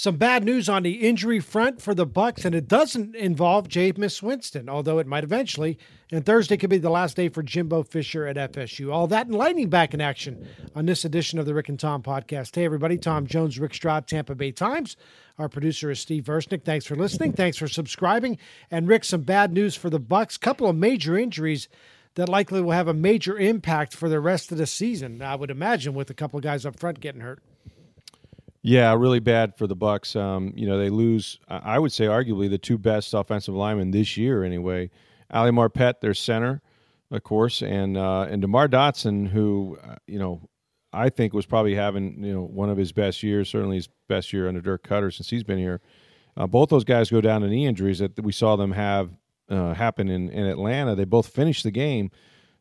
Some bad news on the injury front for the Bucs, and it doesn't involve Jameis Winston, although it might eventually. And Thursday could be the last day for Jimbo Fisher at FSU. All that and lightning back in action on this edition of the Rick and Tom podcast. Hey, everybody, Tom Jones, Rick Stroud, Tampa Bay Times. Our producer is Steve Versnick. Thanks for listening. Thanks for subscribing. And Rick, some bad news for the Bucs. Couple of major injuries that likely will have a major impact for the rest of the season. I would imagine with a couple of guys up front getting hurt. Yeah, really bad for the Bucs. Um, you know, they lose. I would say, arguably, the two best offensive linemen this year, anyway. Ali Marpet, their center, of course, and uh, and Demar Dotson, who uh, you know, I think was probably having you know one of his best years, certainly his best year under Dirk Koetter since he's been here. Uh, both those guys go down to knee injuries that we saw them have uh, happen in, in Atlanta. They both finished the game.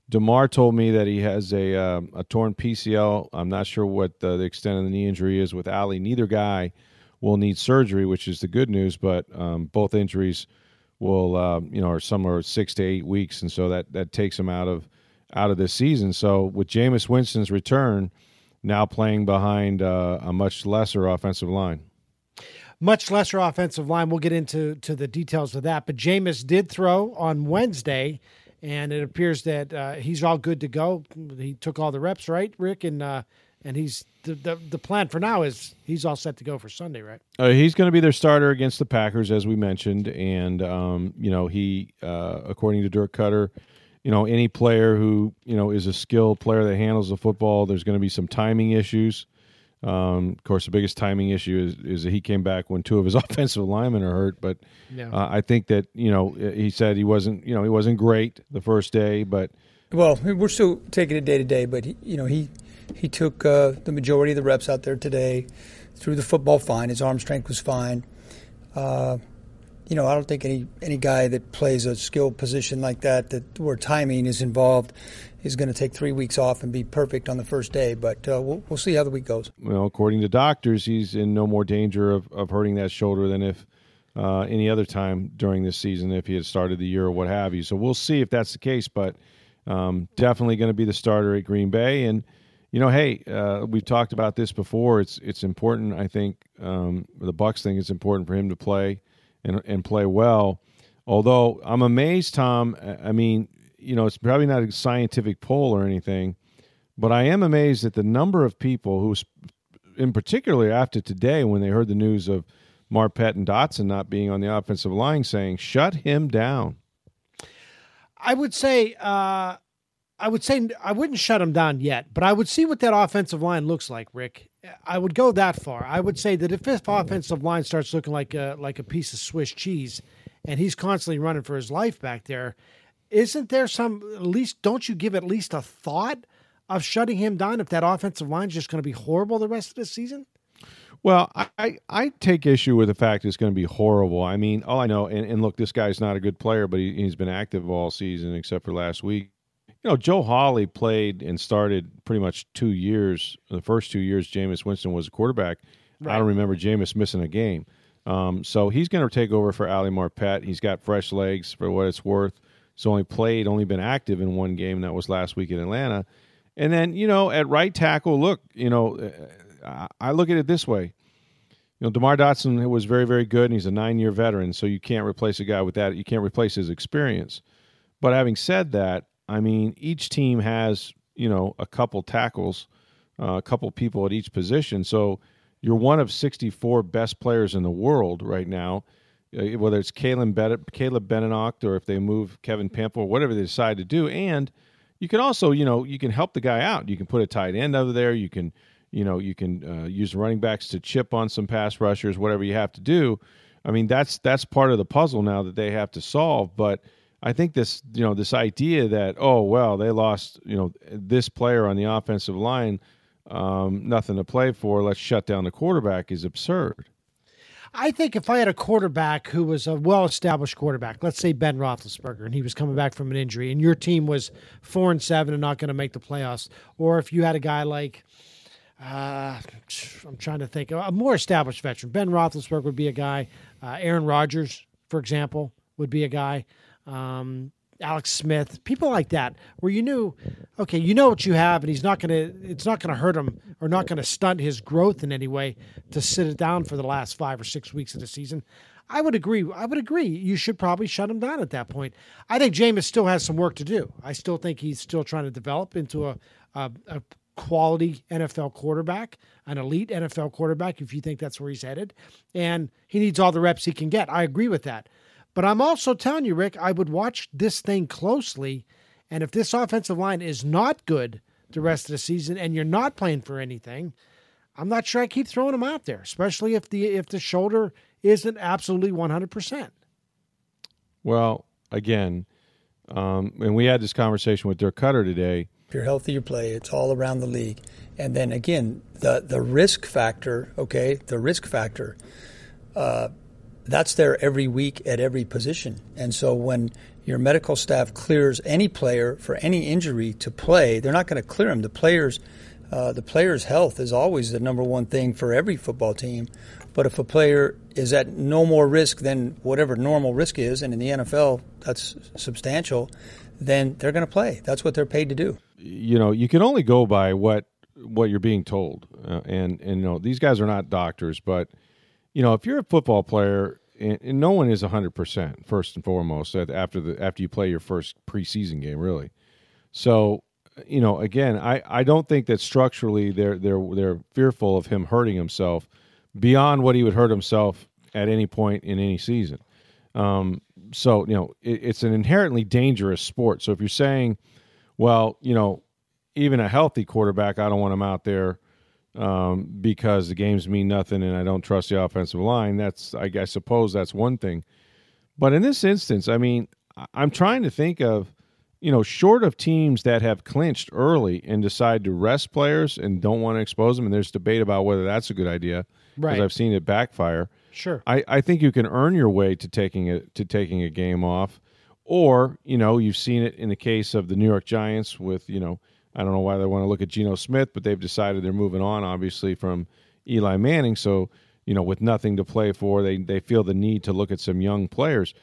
Demar told me that he has a uh, a torn PCL. I'm not sure what the, the, extent of the knee injury is with Ali. Neither guy will need surgery, which is the good news. But um, both injuries will, uh, you know, are somewhere six to eight weeks, and so that that takes him out of out of this season. So with Jameis Winston's return, now playing behind uh, a much lesser offensive line much lesser offensive line. We'll get into to the details of that. But Jameis did throw on Wednesday, and it appears that uh, he's all good to go. He took all the reps, right, Rick? And uh, and he's the, the, the plan for now is he's all set to go for Sunday, right? Uh, he's going to be their starter against the Packers, as we mentioned, and um, you know he, uh, according to Dirk Koetter. You know, any player who you know is a skilled player that handles the football, there's going to be some timing issues. Um, of course, the biggest timing issue is, is that he came back when two of his offensive linemen are hurt. But yeah. uh, I think that you know he said he wasn't you know he wasn't great the first day, but well, we're still taking it day to day. But he, you know he he took uh, the majority of the reps out there today, threw the football fine. His arm strength was fine. Uh, you know, I don't think any any guy that plays a skilled position like that, that where timing is involved, is going to take three weeks off and be perfect on the first day. But uh, we'll, we'll see how the week goes. Well, according to doctors, he's in no more danger of, of hurting that shoulder than if uh, any other time during this season, if he had started the year or what have you. So we'll see if that's the case. But um, definitely going to be the starter at Green Bay. And you know, hey, uh, we've talked about this before. It's it's important. I think um, the Bucs think it's important for him to play and and play well. Although I'm amazed, Tom. I mean, you know, it's probably not a scientific poll or anything, but I am amazed at the number of people who, in particular after today, when they heard the news of Marpet and Dotson not being on the offensive line, saying, shut him down. I would say, uh, I would say I wouldn't shut him down yet, but I would see what that offensive line looks like, Rick. I would go that far. I would say that if this offensive line starts looking like a like a piece of Swiss cheese, and he's constantly running for his life back there, isn't there some at least don't you give at least a thought of shutting him down if that offensive line is just going to be horrible the rest of the season? Well, I, I take issue with the fact it's going to be horrible. I mean, all I know, and, and look, this guy's not a good player, but he, he's been active all season except for last week. You know, Joe Hawley played and started pretty much two years. The first two years, Jameis Winston was a quarterback. Right. I don't remember Jameis missing a game. Um, so he's going to take over for Ali Marpet. He's got fresh legs for what it's worth. He's only played, only been active in one game. That was last week in Atlanta. And then, you know, at right tackle, look, you know, uh, I look at it this way. You know, DeMar Dotson was very, very good, and he's a nine year veteran, so you can't replace a guy with that. You can't replace his experience. But having said that, I mean, each team has, you know, a couple tackles, uh, a couple people at each position. So you're one of 64 best players in the world right now. Uh, whether it's Caleb, Bet- Caleb or if they move Kevin Pamphile, whatever they decide to do. And you can also, you know, you can help the guy out. You can put a tight end over there. You can, you know, you can uh, use running backs to chip on some pass rushers, whatever you have to do. I mean, that's that's part of the puzzle now that they have to solve. But I think this, you know, this idea that oh well, they lost, you know, this player on the offensive line um, nothing to play for. Let's shut down the quarterback is absurd. I think if I had a quarterback who was a well established quarterback, let's say Ben Roethlisberger, and he was coming back from an injury, and your team was four and seven and not going to make the playoffs, or if you had a guy like, uh, I'm trying to think, a more established veteran, Ben Roethlisberger would be a guy. Uh, Aaron Rodgers, for example, would be a guy. Um, Alex Smith, people like that, where you knew, okay, you know what you have, and he's not to, it's not to hurt him or not to stunt his growth in any way to sit it down for the last five or six weeks of the season. I would agree. I would agree. You should probably shut him down at that point. I think Jameis still has some work to do. I still think he's still trying to develop into a, a, a quality NFL quarterback, an elite NFL quarterback, if you think that's where he's headed. And he needs all the reps he can get. I agree with that. But I'm also telling you, Rick, I would watch this thing closely. And if this offensive line is not good the rest of the season and you're not playing for anything, I'm not sure I keep throwing him out there, especially if the if the shoulder isn't absolutely 100%. Well, again, um, and we had this conversation with Dirk Koetter today. If you're healthy, you play. It's all around the league. And then again, the the risk factor. Okay, the risk factor. Uh, that's there every week at every position. And so when your medical staff clears any player for any injury to play, they're not going to clear him. The players, uh, the player's health is always the number one thing for every football team. But if a player is at no more risk than whatever normal risk is, and in the NFL that's substantial, then they're going to play. That's what they're paid to do. You know, you can only go by what what you're being told, uh, and and you know these guys are not doctors, but you know if you're a football player and, no one is 100% first and foremost after the after you play your first preseason game really. So you know again i i don't think that structurally they're they're they're fearful of him hurting himself beyond what he would hurt himself at any point in any season. Um, so you know it, it's an inherently dangerous sport. So if you're saying well you know even a healthy quarterback i don't want him out there um, because the games mean nothing and I don't trust the offensive line. That's I, I suppose that's one thing. But in this instance, I mean, I'm trying to think of, you know, short of teams that have clinched early and decide to rest players and don't want to expose them, and there's debate about whether that's a good idea. Because right. I've seen it backfire. Sure. I, I think you can earn your way to taking it to taking a game off. Or, you know, you've seen it in the case of the New York Giants with, you know, I don't know why they want to look at Geno Smith, but they've decided they're moving on, obviously, from Eli Manning. So, you know, with nothing to play for, they, they feel the need to look at some young players.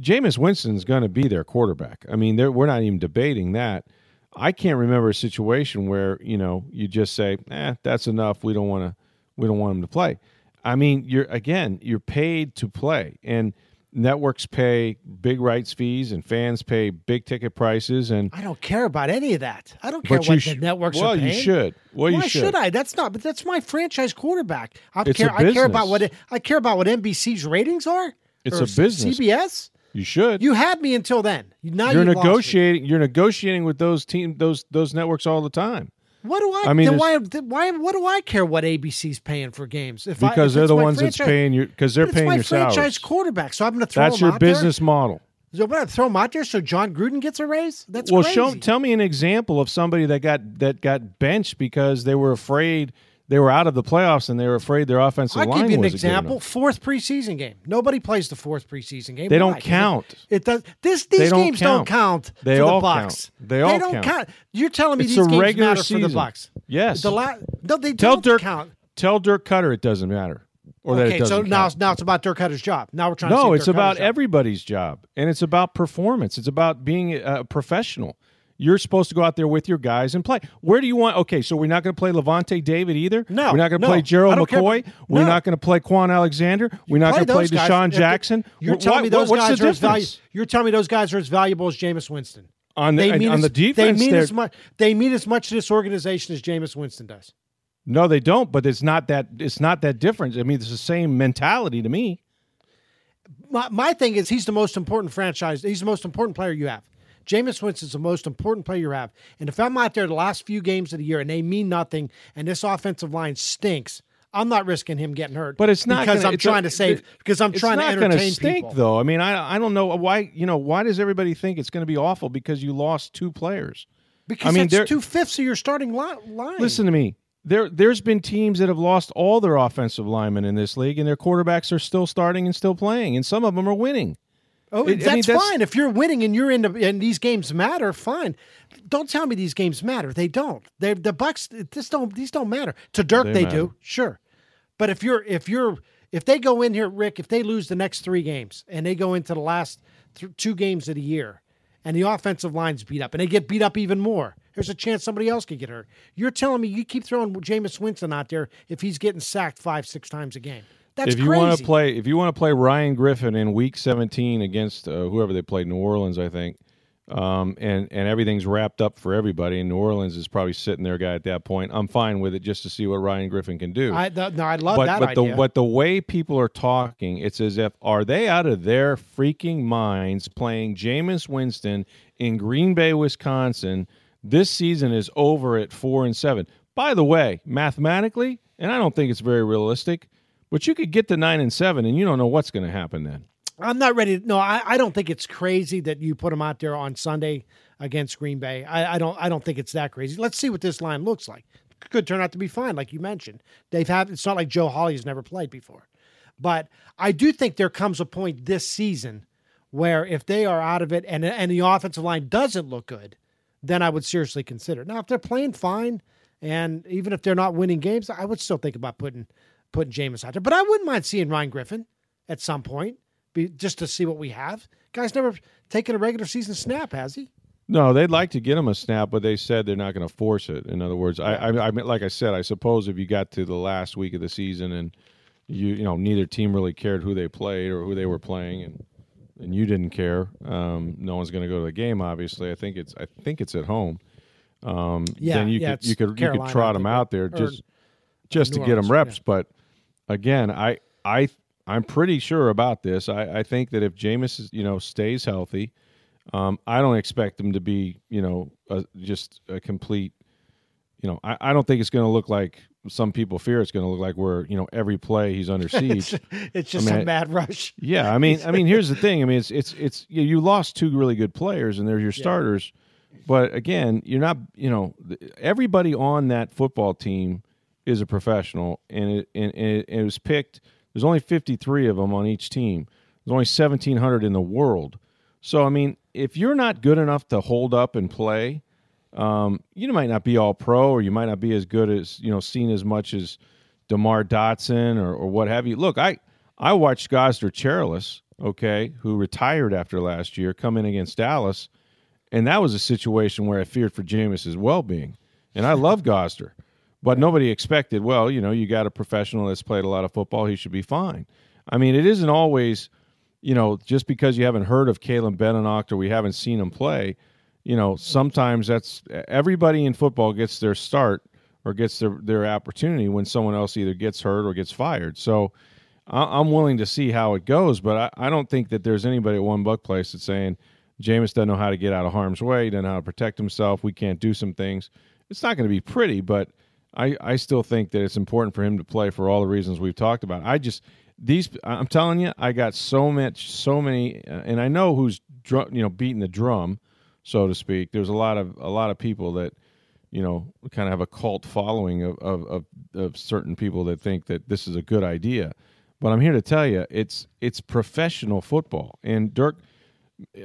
Jameis Winston's going to be their quarterback. I mean, we're not even debating that. I can't remember a situation where you know you just say, "Eh, that's enough. We don't want to. We don't want him to play." I mean, you're again, you're paid to play, and networks pay big rights fees and fans pay big ticket prices and I don't care about any of that. I don't care what sh- the networks well, are paying. you should. Well, Why you should. should I? That's not. But that's my franchise quarterback. I It's care. I care about what I care about what NBC's ratings are. It's a business. CBS. You should. You had me until then. Now you're me. negotiating. You're negotiating with those team those those networks all the time What do I? I mean, then why? Why? What do I care what ABC's paying for games? If I, because if they're the ones that's paying you because they're paying my your franchise salaries. quarterback. So I'm going to throw That's your out there? business model. So I'm going to throw him out there so Jon Gruden gets a raise. That's well, crazy. show tell me an example of somebody that got that got benched because they were afraid they were out of the playoffs and they were afraid their offensive I'll line give you an example. Fourth preseason game. Nobody plays the fourth preseason game. They Why? don't count. It, does. This these don't games don't count. count. They for all the Bucs. count. They all don't count. You're telling me It's these games matter for the season. Bucs? Yes. The la- no, they Tell don't Dirk count. tell Dirk Koetter it doesn't matter. Or that it doesn't so now count. now it's about Dirk Koetter's job. Now we're trying. to No, it's Dirk about Koetter's job. everybody's job, and it's about performance. It's about being a professional. You're supposed to go out there with your guys and play. Where do you want? Okay, so we're not going to play Lavonte David either. No, we're not going to no, play Gerald McCoy. about- We're no. not going to play Kwon Alexander. We're not going to play those guys. DeSean Jackson. You're telling what- me those guys are as valuable. You're telling me those guys are as valuable as Jameis Winston. on the They mean on as, the defense? They mean as much. They mean as much to this organization as Jameis Winston does. No, they don't. But it's not that. It's not that different. I mean, it's the same mentality to me. my, my thing is he's the most important franchise. He's the most important player you have. Jameis Winston's the most important player you have. And if I'm out there the last few games of the year and they mean nothing and this offensive line stinks, I'm not risking him getting hurt. But it's not because gonna- I'm trying a- to save because I'm trying to not gonna entertain stink people. though. I mean, I I don't know why. You know, why does everybody think it's going to be awful because you lost two players? Because I mean, that's two fifths of your starting line. Listen to me. there there's been teams that have lost all their offensive linemen in this league, and their quarterbacks are still starting and still playing, and some of them are winning. Oh, It- that's, I mean, that's- fine. If you're winning and you're in, the, and these games matter, fine. Don't tell me these games matter. They don't. They the Bucs. This don't. These don't matter. To Dirk, They they, do. Sure, but if you're if you're if they go in here, Rick, if they lose the next three games and they go into the last th- two games of the year, and the offensive line's beat up, and they get beat up even more, there's a chance somebody else could get hurt. You're telling me you keep throwing Jameis Winston out there if he's getting sacked five, six times a game. That's if you want to play, if you want to play Ryan Griffin in Week 17 against uh, whoever they played, New Orleans, I think, um, and and everything's wrapped up for everybody, and New Orleans is probably sitting there, guy at that point. I'm fine with it just to see what Ryan Griffin can do. I, th- no, I love but that but idea. the but the way people are talking, it's as if are they out of their freaking minds playing Jameis Winston in Green Bay, Wisconsin? This season is over at four and seven. By the way, mathematically, and I don't think it's very realistic, but you could get to nine and seven, and you don't know what's going to happen then. I'm not ready. To, no, I, I don't think it's crazy that you put them out there on Sunday against Green Bay. I, I don't. I don't think it's that crazy. Let's see what this line looks like. Could turn out to be fine, like you mentioned. They've had. It's not like Joe Hawley's never played before, but I do think there comes a point this season where if they are out of it and and the offensive line doesn't look good, then I would seriously consider. Now, if they're playing fine, and even if they're not winning games, I would still think about putting putting Jameis out there. But I wouldn't mind seeing Ryan Griffin at some point, be, just to see what we have. Guy's never taken a regular season snap, has he? No, they'd like to get him a snap, but they said they're not going to force it. In other words, I, I, I mean, like I said, I suppose if you got to the last week of the season and you, you know, neither team really cared who they played or who they were playing, and and you didn't care, um, no one's going to go to the game. Obviously, I think it's, I think it's at home. Um, Yeah, then you yeah, could you could you could trot I him out there just just to get him reps. yeah. But again, I I I'm pretty sure about this. I, I think that if Jameis you know stays healthy, um, I don't expect him to be you know a, just a complete. You know, I, I don't think it's going to look like some people fear it's going to look like where you know every play he's under siege. It's just I mean, a mad rush. Yeah, I mean, I mean, here's the thing. I mean, it's it's it's you, you lost two really good players, and they're your starters. But again, you're not. You know, everybody on that football team is a professional, and it and it, it was picked. There's only 53 of them on each team. There's only 1,700 in the world. So I mean, if you're not good enough to hold up and play, um, you might not be all pro, or you might not be as good as you know, seen as much as Demar Dotson or, or what have you. Look, I I watched Gosder Cherilus, okay, who retired after last year, come in against Dallas, and that was a situation where I feared for Jameis's well being. And I love Gosder, but nobody expected. Well, you know, you got a professional that's played a lot of football; he should be fine. I mean, it isn't always, you know, just because you haven't heard of Caleb Benenoch or we haven't seen him play. You know, sometimes that's everybody in football gets their start or gets their their opportunity when someone else either gets hurt or gets fired. So I'm willing to see how it goes, but I, I don't think that there's anybody at One Buc Place that's saying Jameis doesn't know how to get out of harm's way, doesn't know how to protect himself. We can't do some things. It's not going to be pretty, but I, I still think that it's important for him to play for all the reasons we've talked about. I just these I'm telling you, I got so much, so many, uh, and I know who's drum, you know beating the drum, so to speak. There's a lot of a lot of people that you know kind of have a cult following of, of, of, of certain people that think that this is a good idea. But I'm here to tell you, it's it's professional football, and Dirk.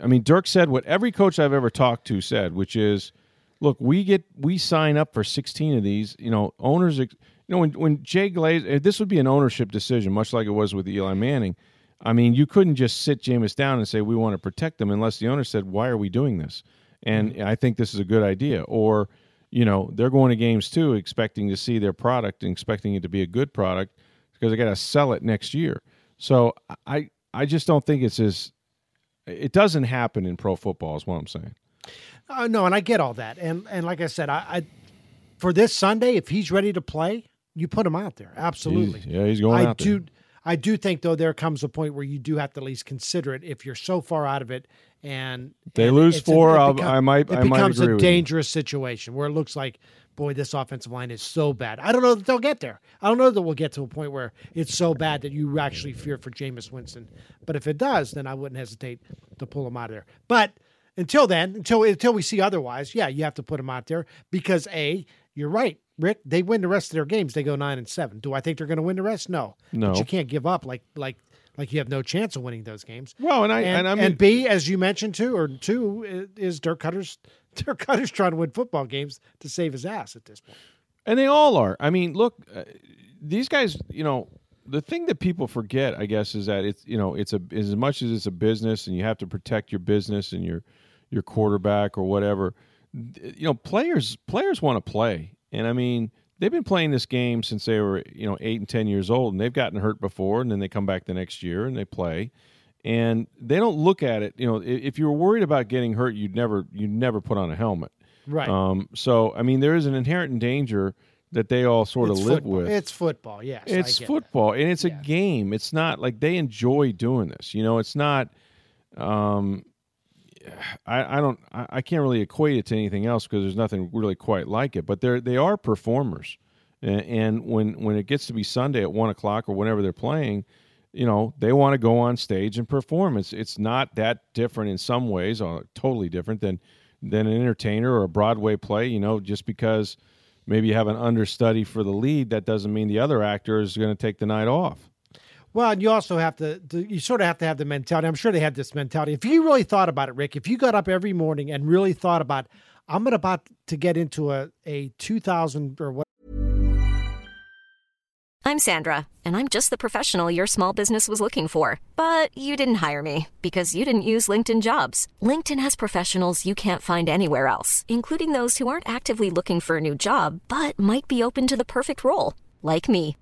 I mean, Dirk said what every coach I've ever talked to said, which is, look, we get we sign up for 16 of these. You know, owners. You know, when when Jay Glaze, eh, this would be an ownership decision, much like it was with Eli Manning. I mean, you couldn't just sit Jameis down and say we want to protect them unless the owner said, "Why are we doing this?" And mm-hmm. I think this is a good idea. Or, you know, they're going to games too, expecting to see their product and expecting it to be a good product because they got to sell it next year. So I I just don't think it's as it doesn't happen in pro football. Is what I'm saying. Uh, no, and I get all that, and and like I said, I, I for this Sunday, if he's ready to play, you put him out there. Absolutely. He's- yeah, he's going I out there. do. I do think though there comes a point where you do have to at least consider it if you're so far out of it and They and lose four, I'll- I might- it I might becomes agree a dangerous situation where it looks like boy this offensive line is so bad. I don't know that they'll get there. I don't know that we'll get to a point where it's so bad that you actually fear for Jameis Winston. But if it does, then I wouldn't hesitate to pull him out of there. But until then, until until we see otherwise, yeah, you have to put them out there because a you're right. Rick, they win the rest of their games. They go nine and seven. Do I think they're going to win the rest? No. No. But you can't give up like like like you have no chance of winning those games. Well, and I and, and, I mean, and B, as you mentioned too, or two is Dirk Koetter's Dirk Koetter's trying to win football games to save his ass at this point. And they all are. I mean, look, uh, these guys. You know, the thing that people forget, I guess, is that it's you know it's a as much as it's a business, and you have to protect your business and your your quarterback or whatever. You know, players players want to play, and I mean, they've been playing this game since they were you know eight and ten years old, and they've gotten hurt before, and then they come back the next year and they play. And they don't look at it, you know. If you were worried about getting hurt, you'd never, you'd never put on a helmet. Right. Um, so, I mean, there is an inherent danger that they all sort it's of live football. with. It's football, yes. I It's football, and it's Yeah. a game. It's not like they enjoy doing this. You know, it's not. Um, I, I don't. I, I can't really equate it to anything else because there's nothing really quite like it. But they're they are performers, and, and when when it gets to be Sunday at one o'clock or whenever they're playing, you know, they want to go on stage and perform. It's it's not that different in some ways, or totally different than than an entertainer or a Broadway play. You know, just because maybe you have an understudy for the lead, that doesn't mean the other actor is going to take the night off. Well, and you also have to, to, you sort of have to have the mentality. I'm sure they had this mentality. If you really thought about it, Rick, if you got up every morning and really thought about, I'm about to get into a, a 2000 or what, I'm Sandra, and I'm just the professional your small business was looking for. But you didn't hire me because you didn't use LinkedIn jobs. LinkedIn has professionals you can't find anywhere else, including those who aren't actively looking for a new job but might be open to the perfect role, like me.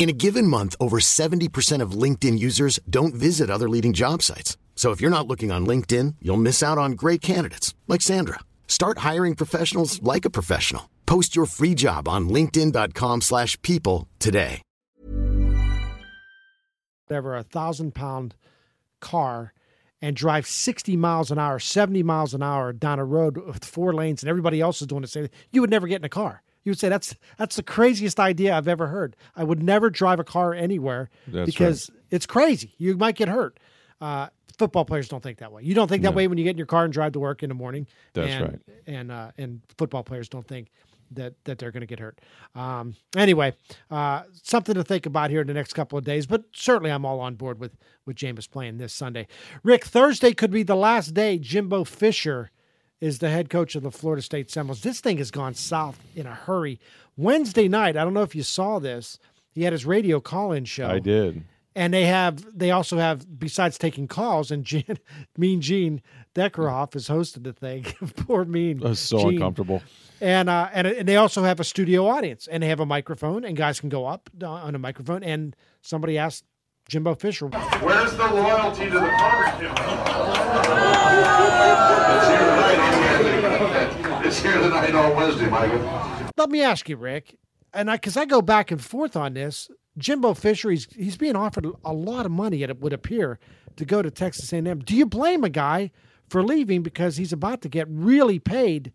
In a given month, over 70% of LinkedIn users don't visit other leading job sites. So if you're not looking on LinkedIn, you'll miss out on great candidates like Sandra. Start hiring professionals like a professional. Post your free job on linkedin.com/people today. whatever, a thousand pound car and drive 60 miles an hour, 70 miles an hour down a road with four lanes and everybody else is doing the same, you would never get in a car. You would say that's that's the craziest idea I've ever heard. I would never drive a car anywhere That's because it's crazy. You might get hurt. Uh, football players don't think that way. You don't think that No. way when you get in your car and drive to work in the morning. That's and, right. And uh, and football players don't think that that they're going to get hurt. Um, anyway, uh, something to think about here in the next couple of days. But certainly, I'm all on board with with Jameis playing this Sunday. Rick, Thursday could be the last day. Jimbo Fisher is the head coach of the Florida State Seminoles. This thing has gone south in a hurry. Wednesday night, I don't know if you saw this. He had his radio call-in show I did. and they have they also have besides taking calls and Jan, Mean Gene Deckerhoff has hosted the thing. Poor Mean. That's so Gene. uncomfortable. And uh and, and they also have a studio audience and they have a microphone and guys can go up on a microphone and somebody asked Jimbo Fisher Where's the loyalty to the barbecue? It's here tonight. It's here tonight on Wednesday, Michael. Let me ask you, Rick, and I because I go back and forth on this. Jimbo Fisher, he's he's being offered a lot of money. It would appear to go to Texas A&M. Do you blame a guy for leaving because he's about to get really paid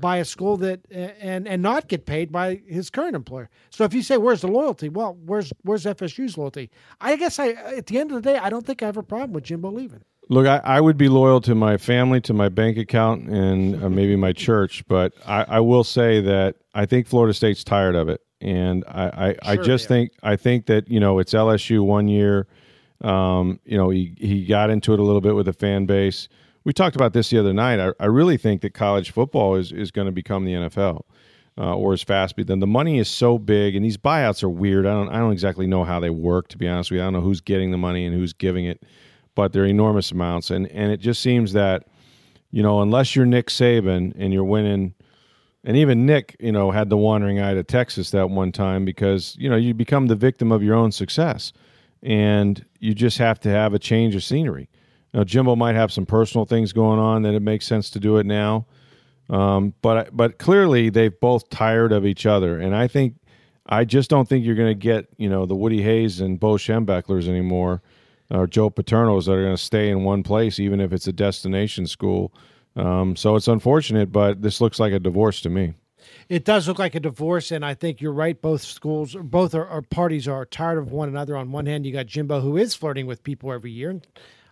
by a school that and and not get paid by his current employer? So if you say where's the loyalty, well, where's where's FSU's loyalty? I guess I at the end of the day, I don't think I have a problem with Jimbo leaving. Look, I, I would be loyal to my family, to my bank account, and uh, maybe my church, but I, I will say that I think Florida State's tired of it, and I, I, I just think I think that you know it's LSU one year. Um, you know, he he got into it a little bit with the fan base. We talked about this the other night. I, I really think that college football is is going to become the NFL. Uh, or as fast, but then the money is so big, and these buyouts are weird. I don't, I don't exactly know how they work. To be honest with you, I don't know who's getting the money and who's giving it but they're enormous amounts. And and it just seems that, you know, unless you're Nick Saban and you're winning, and even Nick, you know, had the wandering eye to Texas that one time because you know you become the victim of your own success, and you just have to have a change of scenery. Now Jimbo might have some personal things going on that it makes sense to do it now, um, but but clearly they've both tired of each other, and I think. I just don't think you're going to get, you know, the Woody Hayes and Bo Schembechlers anymore or Joe Paternos that are going to stay in one place, even if it's a destination school. Um, so it's unfortunate, but this looks like a divorce to me. It does look like a divorce, and I think you're right. Both schools, both are parties are tired of one another. On one hand, you got Jimbo, who is flirting with people every year,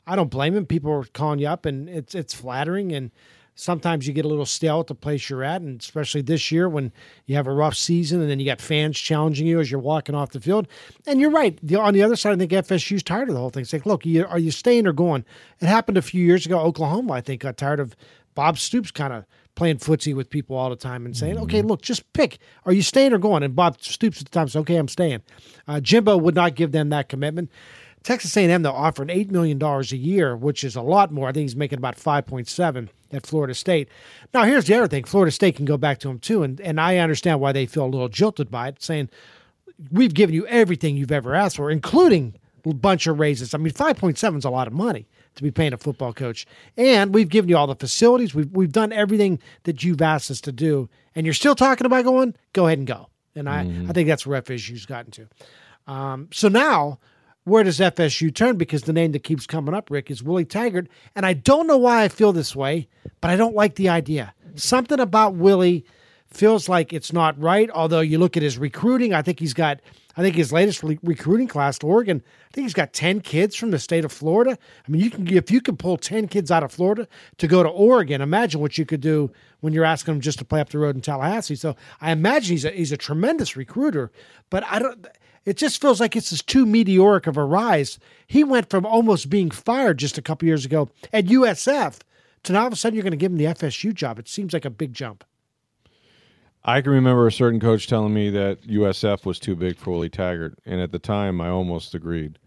I don't blame him. People are calling you up, and it's it's flattering, and sometimes you get a little stale at the place you're at, and especially this year when you have a rough season and then you got fans challenging you as you're walking off the field. And you're right. The, on the other side, I think FSU's tired of the whole thing. It's like, look, you, are you staying or going? It happened a few years ago. Oklahoma, I think, got tired of Bob Stoops kind of playing footsie with people all the time and saying, okay, look, just pick. Are you staying or going? And Bob Stoops at the time said, okay, I'm staying. Uh, Jimbo would not give them that commitment. Texas A&M though offered eight million dollars a year, which is a lot more. I think he's making about five point seven at Florida State. Now here's the other thing: Florida State can go back to him too, and and I understand why they feel a little jilted by it, saying we've given you everything you've ever asked for, including a bunch of raises. I mean, five point seven is a lot of money to be paying a football coach, and we've given you all the facilities. We've we've done everything that you've asked us to do, and you're still talking about going. Go ahead and go. And I I think that's where FSU's gotten to. Um, so now where does FSU turn? Because the name that keeps coming up, Rick, is Willie Taggart. And I don't know why I feel this way, but I don't like the idea. Something about Willie feels like it's not right. Although you look at his recruiting, I think he's got, I think his latest re- recruiting class to Oregon, I think he's got 10 kids from the state of Florida. I mean, you can, if you can pull 10 kids out of Florida to go to Oregon, imagine what you could do when you're asking them just to play up the road in Tallahassee. So I imagine he's a, he's a tremendous recruiter, but I don't, it just feels like it's just too meteoric of a rise. He went from almost being fired just a couple years ago at USF to now all of a sudden you're going to give him the FSU job. It seems like a big jump. I can remember a certain coach telling me that USF was too big for Willie Taggart, and at the time, I almost agreed.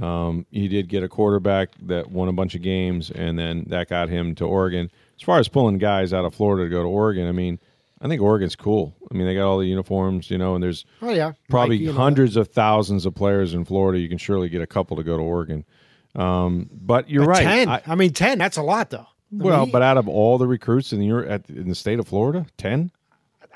Um, he did get a quarterback that won a bunch of games, and then that got him to Oregon. As far as pulling guys out of Florida to go to Oregon, I mean, I think Oregon's cool. I mean, they got all the uniforms, you know, and there's Oh yeah, probably Nike and all hundreds of thousands of players in Florida. You can surely get a couple to go to Oregon. Um, but you're that. right. Ten. I- I, mean, ten. That's a lot, though. I well, mean, but out of all the recruits in the at, in the state of Florida, ten.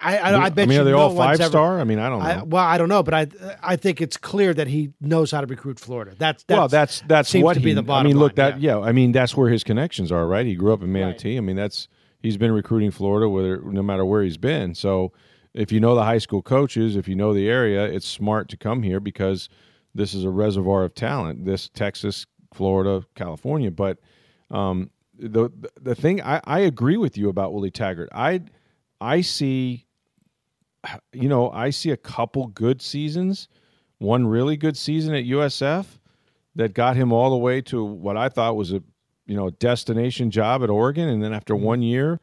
I, I, I bet I mean, you are they no all five ever- star? I mean, I don't know. Well, I don't know, but I I think it's clear that he knows how to recruit Florida. That's, that's well, that's that's seems what to be he. the bottom I mean, look, line, that yeah. I mean, that's where his connections are, right? He grew up in Manatee. I mean, that's he's been recruiting Florida, whether no matter where he's been. So, if you know the high school coaches, if you know the area, it's smart to come here because this is a reservoir of talent. This Texas, Florida, California, but um, the the thing I, I agree with you about Willie Taggart. I I see you know, I see a couple good seasons, one really good season at USF that got him all the way to what I thought was a you know destination job at Oregon, and then after Mm-hmm. one year,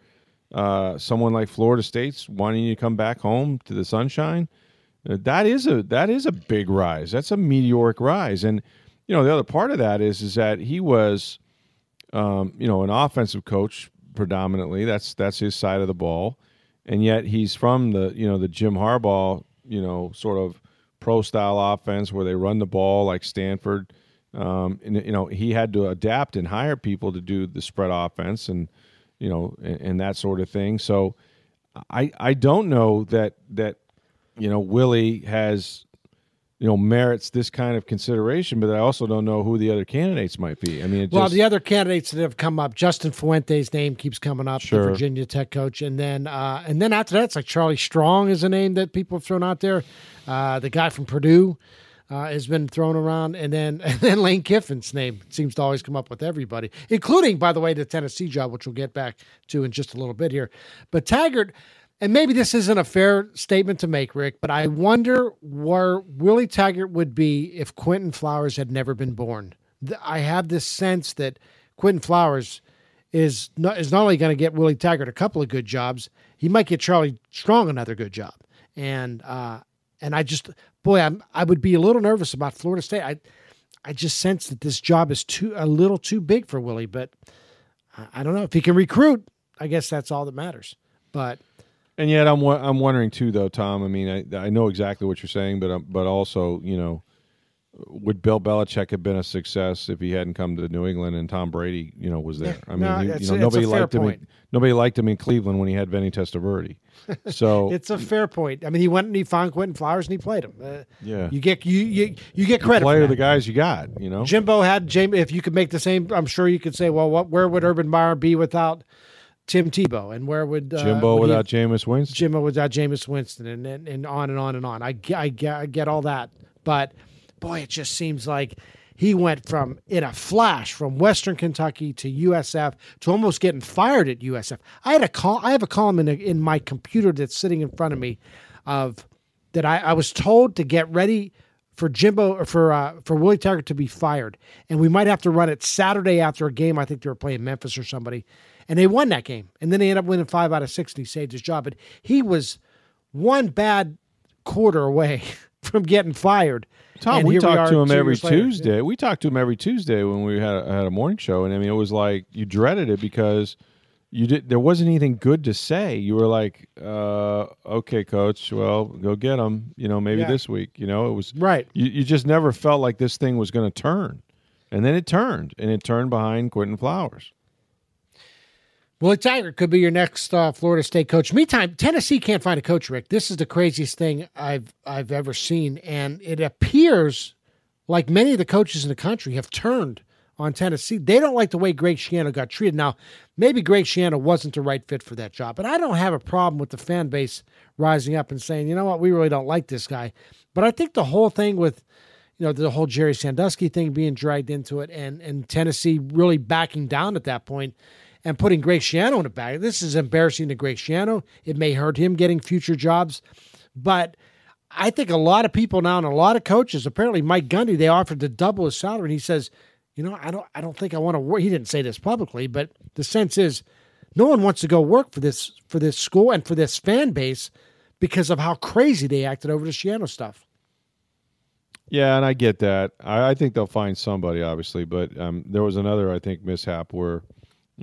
uh, someone like Florida State's wanting you to come back home to the sunshine. Uh, that is a that is a big rise. That's a meteoric rise, and you know the other part of that is is that he was, um, you know, an offensive coach predominantly. That's that's his side of the ball, and yet he's from the you know the Jim Harbaugh you know sort of pro style offense where they run the ball like Stanford. Um, and you know he had to adapt and hire people to do the spread offense and you know and, and that sort of thing. So I I don't know that that you know Willie has you know merits this kind of consideration, but I also don't know who the other candidates might be. I mean, Well, just, the other candidates that have come up, Justin Fuente's name keeps coming up, Sure. the Virginia Tech coach, and then uh, and then after that, it's like Charlie Strong is a name that people have thrown out there. Uh, the guy from Purdue uh, has been thrown around, and then and then Lane Kiffin's name seems to always come up with everybody, including, by the way, the Tennessee job, which we'll get back to in just a little bit here. But Taggart. And maybe this isn't a fair statement to make, Rick, but I wonder where Willie Taggart would be if Quinton Flowers had never been born. I have this sense that Quinton Flowers is not, is not only going to get Willie Taggart a couple of good jobs, he might get Charlie Strong another good job. And uh, and I just boy, I'm I would be a little nervous about Florida State. I I just sense that this job is too a little too big for Willie, but I, I don't know if he can recruit. I guess that's all that matters. But And yet, I'm I'm wondering too, though, Tom. I mean, I I know exactly what you're saying, but um, but also, you know, would Bill Belichick have been a success if he hadn't come to New England and Tom Brady, you know, was there? I mean, No, he- you know, nobody liked him. In, nobody liked him in Cleveland when he had Vinny Testaverde. So it's a fair point. I mean, he went and he found Quinton Flowers and he played him. Uh, Yeah. you get you you, you get credit. play for the guys you got, you know. Jimbo had Jamie. If you could make the same, I'm sure you could say, well, what? Where would Urban Meyer be without Tim Tebow, and where would uh, Jimbo would without Jameis Winston. Jimbo without Jameis Winston, and, and and on and on and on. I I I get all that, but boy, it just seems like he went from in a flash from Western Kentucky to USF to almost getting fired at USF. I had a call. I have a column in, a, in my computer that's sitting in front of me of that I, I was told to get ready for Jimbo or for uh, for Willie Taggart to be fired, and we might have to run it Saturday after a game. I think they were playing Memphis or somebody, and they won that game, and then they ended up winning five out of six, and he saved his job. But he was one bad quarter away from getting fired. Tom, And we talked to him every. Tuesday. We talked to him every Tuesday when we had a, had a morning show, and I mean, it was like you dreaded it because you did. There wasn't anything good to say. You were like, uh, "Okay, coach, well, go get him." You know, maybe Yeah. this week. You know, it was Right. You, you just never felt like this thing was going to turn, and then it turned, and it turned behind Quinton Flowers. Willie Taggart could be your next uh, Florida State coach. Meantime, Tennessee can't find a coach. Rick, this is the craziest thing I've I've ever seen, and it appears like many of the coaches in the country have turned on Tennessee. They don't like the way Greg Schiano got treated. Now, maybe Greg Schiano wasn't the right fit for that job, but I don't have a problem with the fan base rising up and saying, you know what, we really don't like this guy. But I think the whole thing with you know the whole Jerry Sandusky thing being dragged into it, and and Tennessee really backing down at that point and putting Greg Schiano in the bag. This is embarrassing to Greg Schiano. It may hurt him getting future jobs, but I think a lot of people now and a lot of coaches, apparently Mike Gundy, they offered to double his salary, and he says, you know, I don't, I don't think I want to work. He didn't say this publicly, but the sense is, no one wants to go work for this for this school and for this fan base because of how crazy they acted over the Schiano stuff. Yeah, and I get that. I, I think they'll find somebody, obviously, but um, there was another, I think, mishap where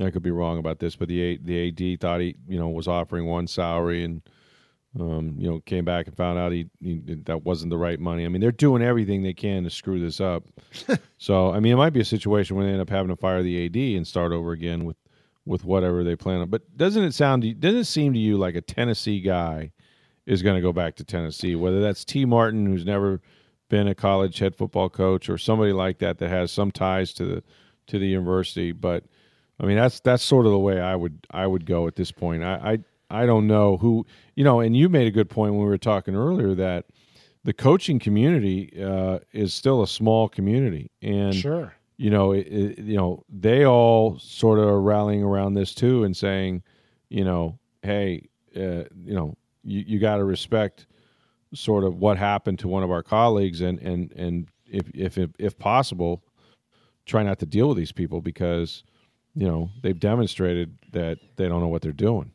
I could be wrong about this, but the A, the AD thought he, you know, was offering one salary, and um, you know, came back and found out he, he that wasn't the right money. I mean, they're doing everything they can to screw this up. so, I mean, it might be a situation where they end up having to fire the AD and start over again with with whatever they plan on. But doesn't it sound? Doesn't it seem to you like a Tennessee guy is going to go back to Tennessee? Whether that's Tee Martin, who's never been a college head football coach, or somebody like that that has some ties to the to the university. But I mean, that's that's sort of the way I would I would go at this point. I I, I don't know who you know, and you made a good point when we were talking earlier that the coaching community uh, is still a small community, and Sure. you know, it, it, you know, they all sort of are rallying around this too and saying, you know, hey, uh, you know, you, you got to respect sort of what happened to one of our colleagues, and and and if if if, if possible, try not to deal with these people because you know they've demonstrated that they don't know what they're doing.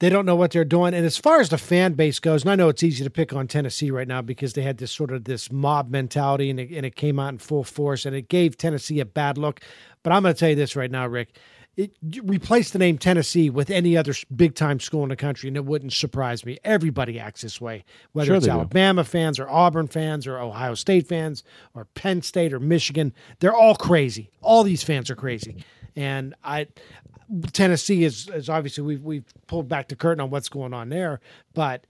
They don't know what they're doing. And as far as the fan base goes, and I know it's easy to pick on Tennessee right now because they had this sort of this mob mentality and it, and it came out in full force and it gave Tennessee a bad look. But I'm going to tell you this right now, Rick. It, replace the name Tennessee with any other big time school in the country, and it wouldn't surprise me. Everybody acts this way, whether Sure it's they do. Alabama fans or Auburn fans or Ohio State fans or Penn State or Michigan. They're all crazy. All these fans are crazy. And I, Tennessee is, is obviously we've we've pulled back the curtain on what's going on there, but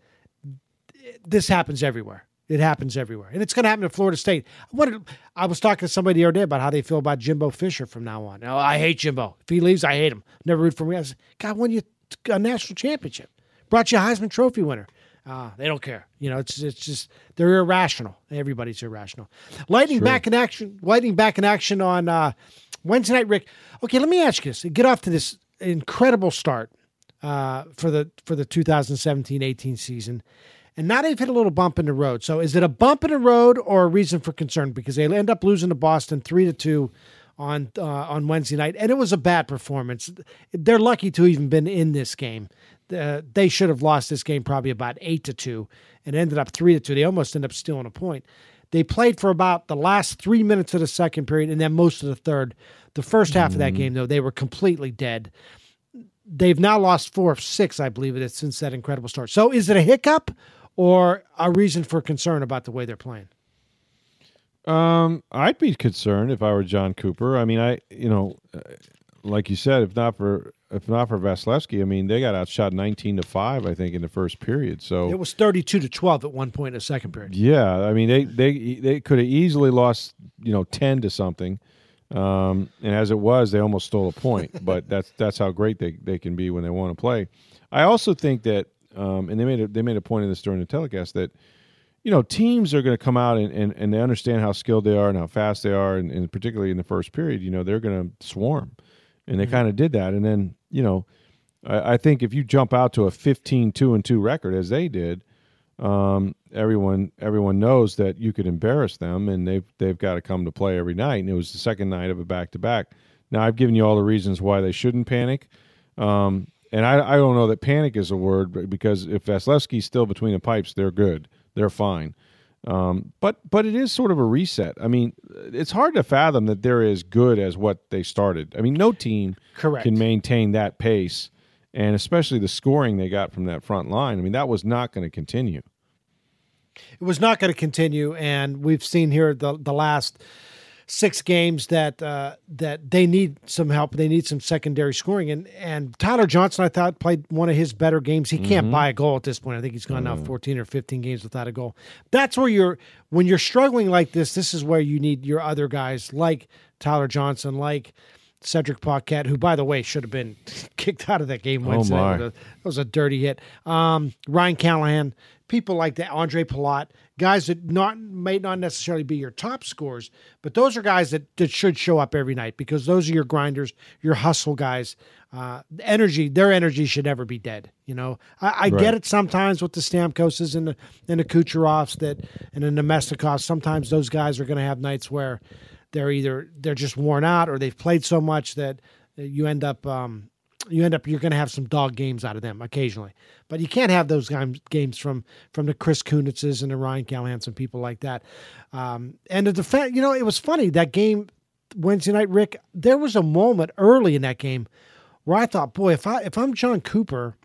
this happens everywhere. It happens everywhere, and it's going to happen to Florida State. I wanted, I was talking to somebody the other day about how they feel about Jimbo Fisher from now on. Oh, I hate Jimbo. If he leaves, I hate him. Never root for me. I said, God won you a national championship, brought you a Heisman Trophy winner. Uh, they don't care. You know, it's it's just they're irrational. Everybody's irrational. Lightning back in action. Lightning back in action on uh, Wednesday night, Rick. Okay, let me ask you this. Get off to this incredible start uh, for the for the 2017-18 season, and now they've hit a little bump in the road. So, is it a bump in the road or a reason for concern? Because they end up losing to Boston three to two on uh, on Wednesday night, and it was a bad performance. They're lucky to even been in this game. Uh, they should have lost this game probably about eight to two, and ended up three to two. They almost end up stealing a point. They played for about the last three minutes of the second period, and then most of the third. The first half of that game, though, they were completely dead. They've now lost four of six, I believe it is, since that incredible start. So, is it a hiccup or a reason for concern about the way they're playing? Um, I'd be concerned if I were Jon Cooper. I mean, I you know, uh, like you said, if not for if not for Vasilevskiy, I mean, they got outshot nineteen to five, I think, in the first period. So It was thirty-two to twelve at one point in the second period. yeah, I mean, they they they could have easily lost, you know, ten to something. Um, and as it was, they almost stole a point. but that's that's how great they, they can be when they want to play. I also think that, um, and they made a, they made a point of this during the telecast that you know, teams are going to come out and, and, and they understand how skilled they are and how fast they are, and, and particularly in the first period, you know, they're going to swarm, and they mm-hmm. kind of did that. And then, you know, I, I, think if you jump out to a 15 2 and 2 record as they did, um, everyone everyone knows that you could embarrass them, and they've they've got to come to play every night. And it was the second night of a back to back. Now I've given you all the reasons why they shouldn't panic. Um, and I, I don't know that panic is a word because if Vasilevskiy's still between the pipes, they're good they're fine. Um, but but it is sort of a reset. I mean, it's hard to fathom that they're as good as what they started. I mean, no team Correct. can maintain that pace, and especially the scoring they got from that front line. I mean, that was not going to continue. It was not going to continue, and we've seen here the the last six games that uh, that they need some help. They need some secondary scoring. And and Tyler Johnson, I thought, played one of his better games. He can't mm-hmm. buy a goal at this point. I think he's gone now mm. 14 or 15 games without a goal. That's where you're when you're struggling like this. This is where you need your other guys like Tyler Johnson, like. Cedric Paquette, who, by the way, should have been kicked out of that game Wednesday. Oh that was a dirty hit. Um, Ryan Callahan, people like that, Ondrej Palat, guys that not may not necessarily be your top scores, but those are guys that, that should show up every night because those are your grinders, your hustle guys. Uh, energy, their energy should never be dead. You know, I, I right. get it sometimes with the Stamkoses and the and the Kucherovs that and the Namestnikovs. Sometimes those guys are going to have nights where they're either they're just worn out or they've played so much that you end up um, you end up you're going to have some dog games out of them occasionally, but you can't have those games from from the Chris Kunitzes and the Ryan Callahans and people like that. Um, and the defense, you know, it was funny that game Wednesday night, Rick. There was a moment early in that game where I thought, boy, if I if I'm Jon Cooper,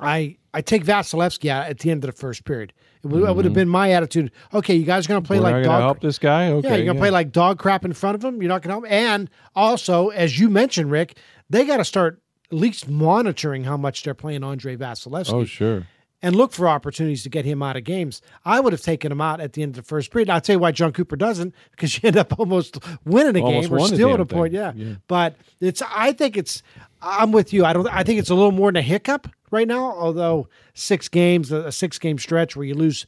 I I take Vasilevskiy out at the end of the first period. It would, mm-hmm. would have been my attitude. Okay, you guys are going to play We're like dog. Help this guy. Okay, yeah, you're going to yeah. play like dog crap in front of him. You're not going to help. And also, as you mentioned, Rick, they got to start at least monitoring how much they're playing Andrei Vasilevskiy. Oh, sure. And look for opportunities to get him out of games. I would have taken him out at the end of the first period. I'll tell you why Jon Cooper doesn't, because you end up almost winning a almost game or still at a point. Yeah. yeah. But it's I think it's I'm with you. I don't I think it's a little more than a hiccup right now, although six games, a six game stretch where you lose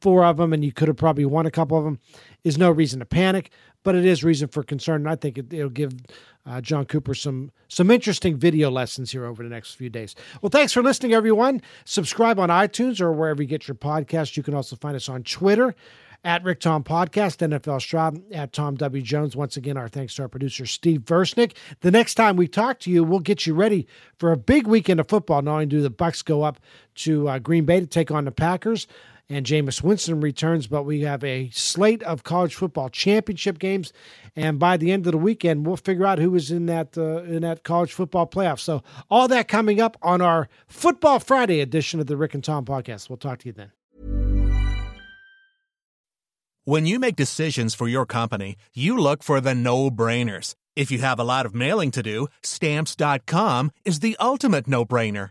four of them and you could have probably won a couple of them is no reason to panic, but it is reason for concern. And I think it, will give uh, Jon Cooper some some interesting video lessons here over the next few days. Well, thanks for listening, everyone. Subscribe on iTunes or wherever you get your podcast. You can also find us on Twitter at Rick Tom Podcast, NFL Stroud, at Tom W. Jones. Once again, our thanks to our producer, Steve Versnick. The next time we talk to you, we'll get you ready for a big weekend of football. Not only do the Bucs go up to uh, Green Bay to take on the Packers, and Jameis Winston returns, but we have a slate of college football championship games, and by the end of the weekend, we'll figure out who is in that uh, in that college football playoff. So all that coming up on our Football Friday edition of the Rick and Tom podcast. We'll talk to you then. When you make decisions for your company, you look for the no-brainers. If you have a lot of mailing to do, stamps.com is the ultimate no-brainer.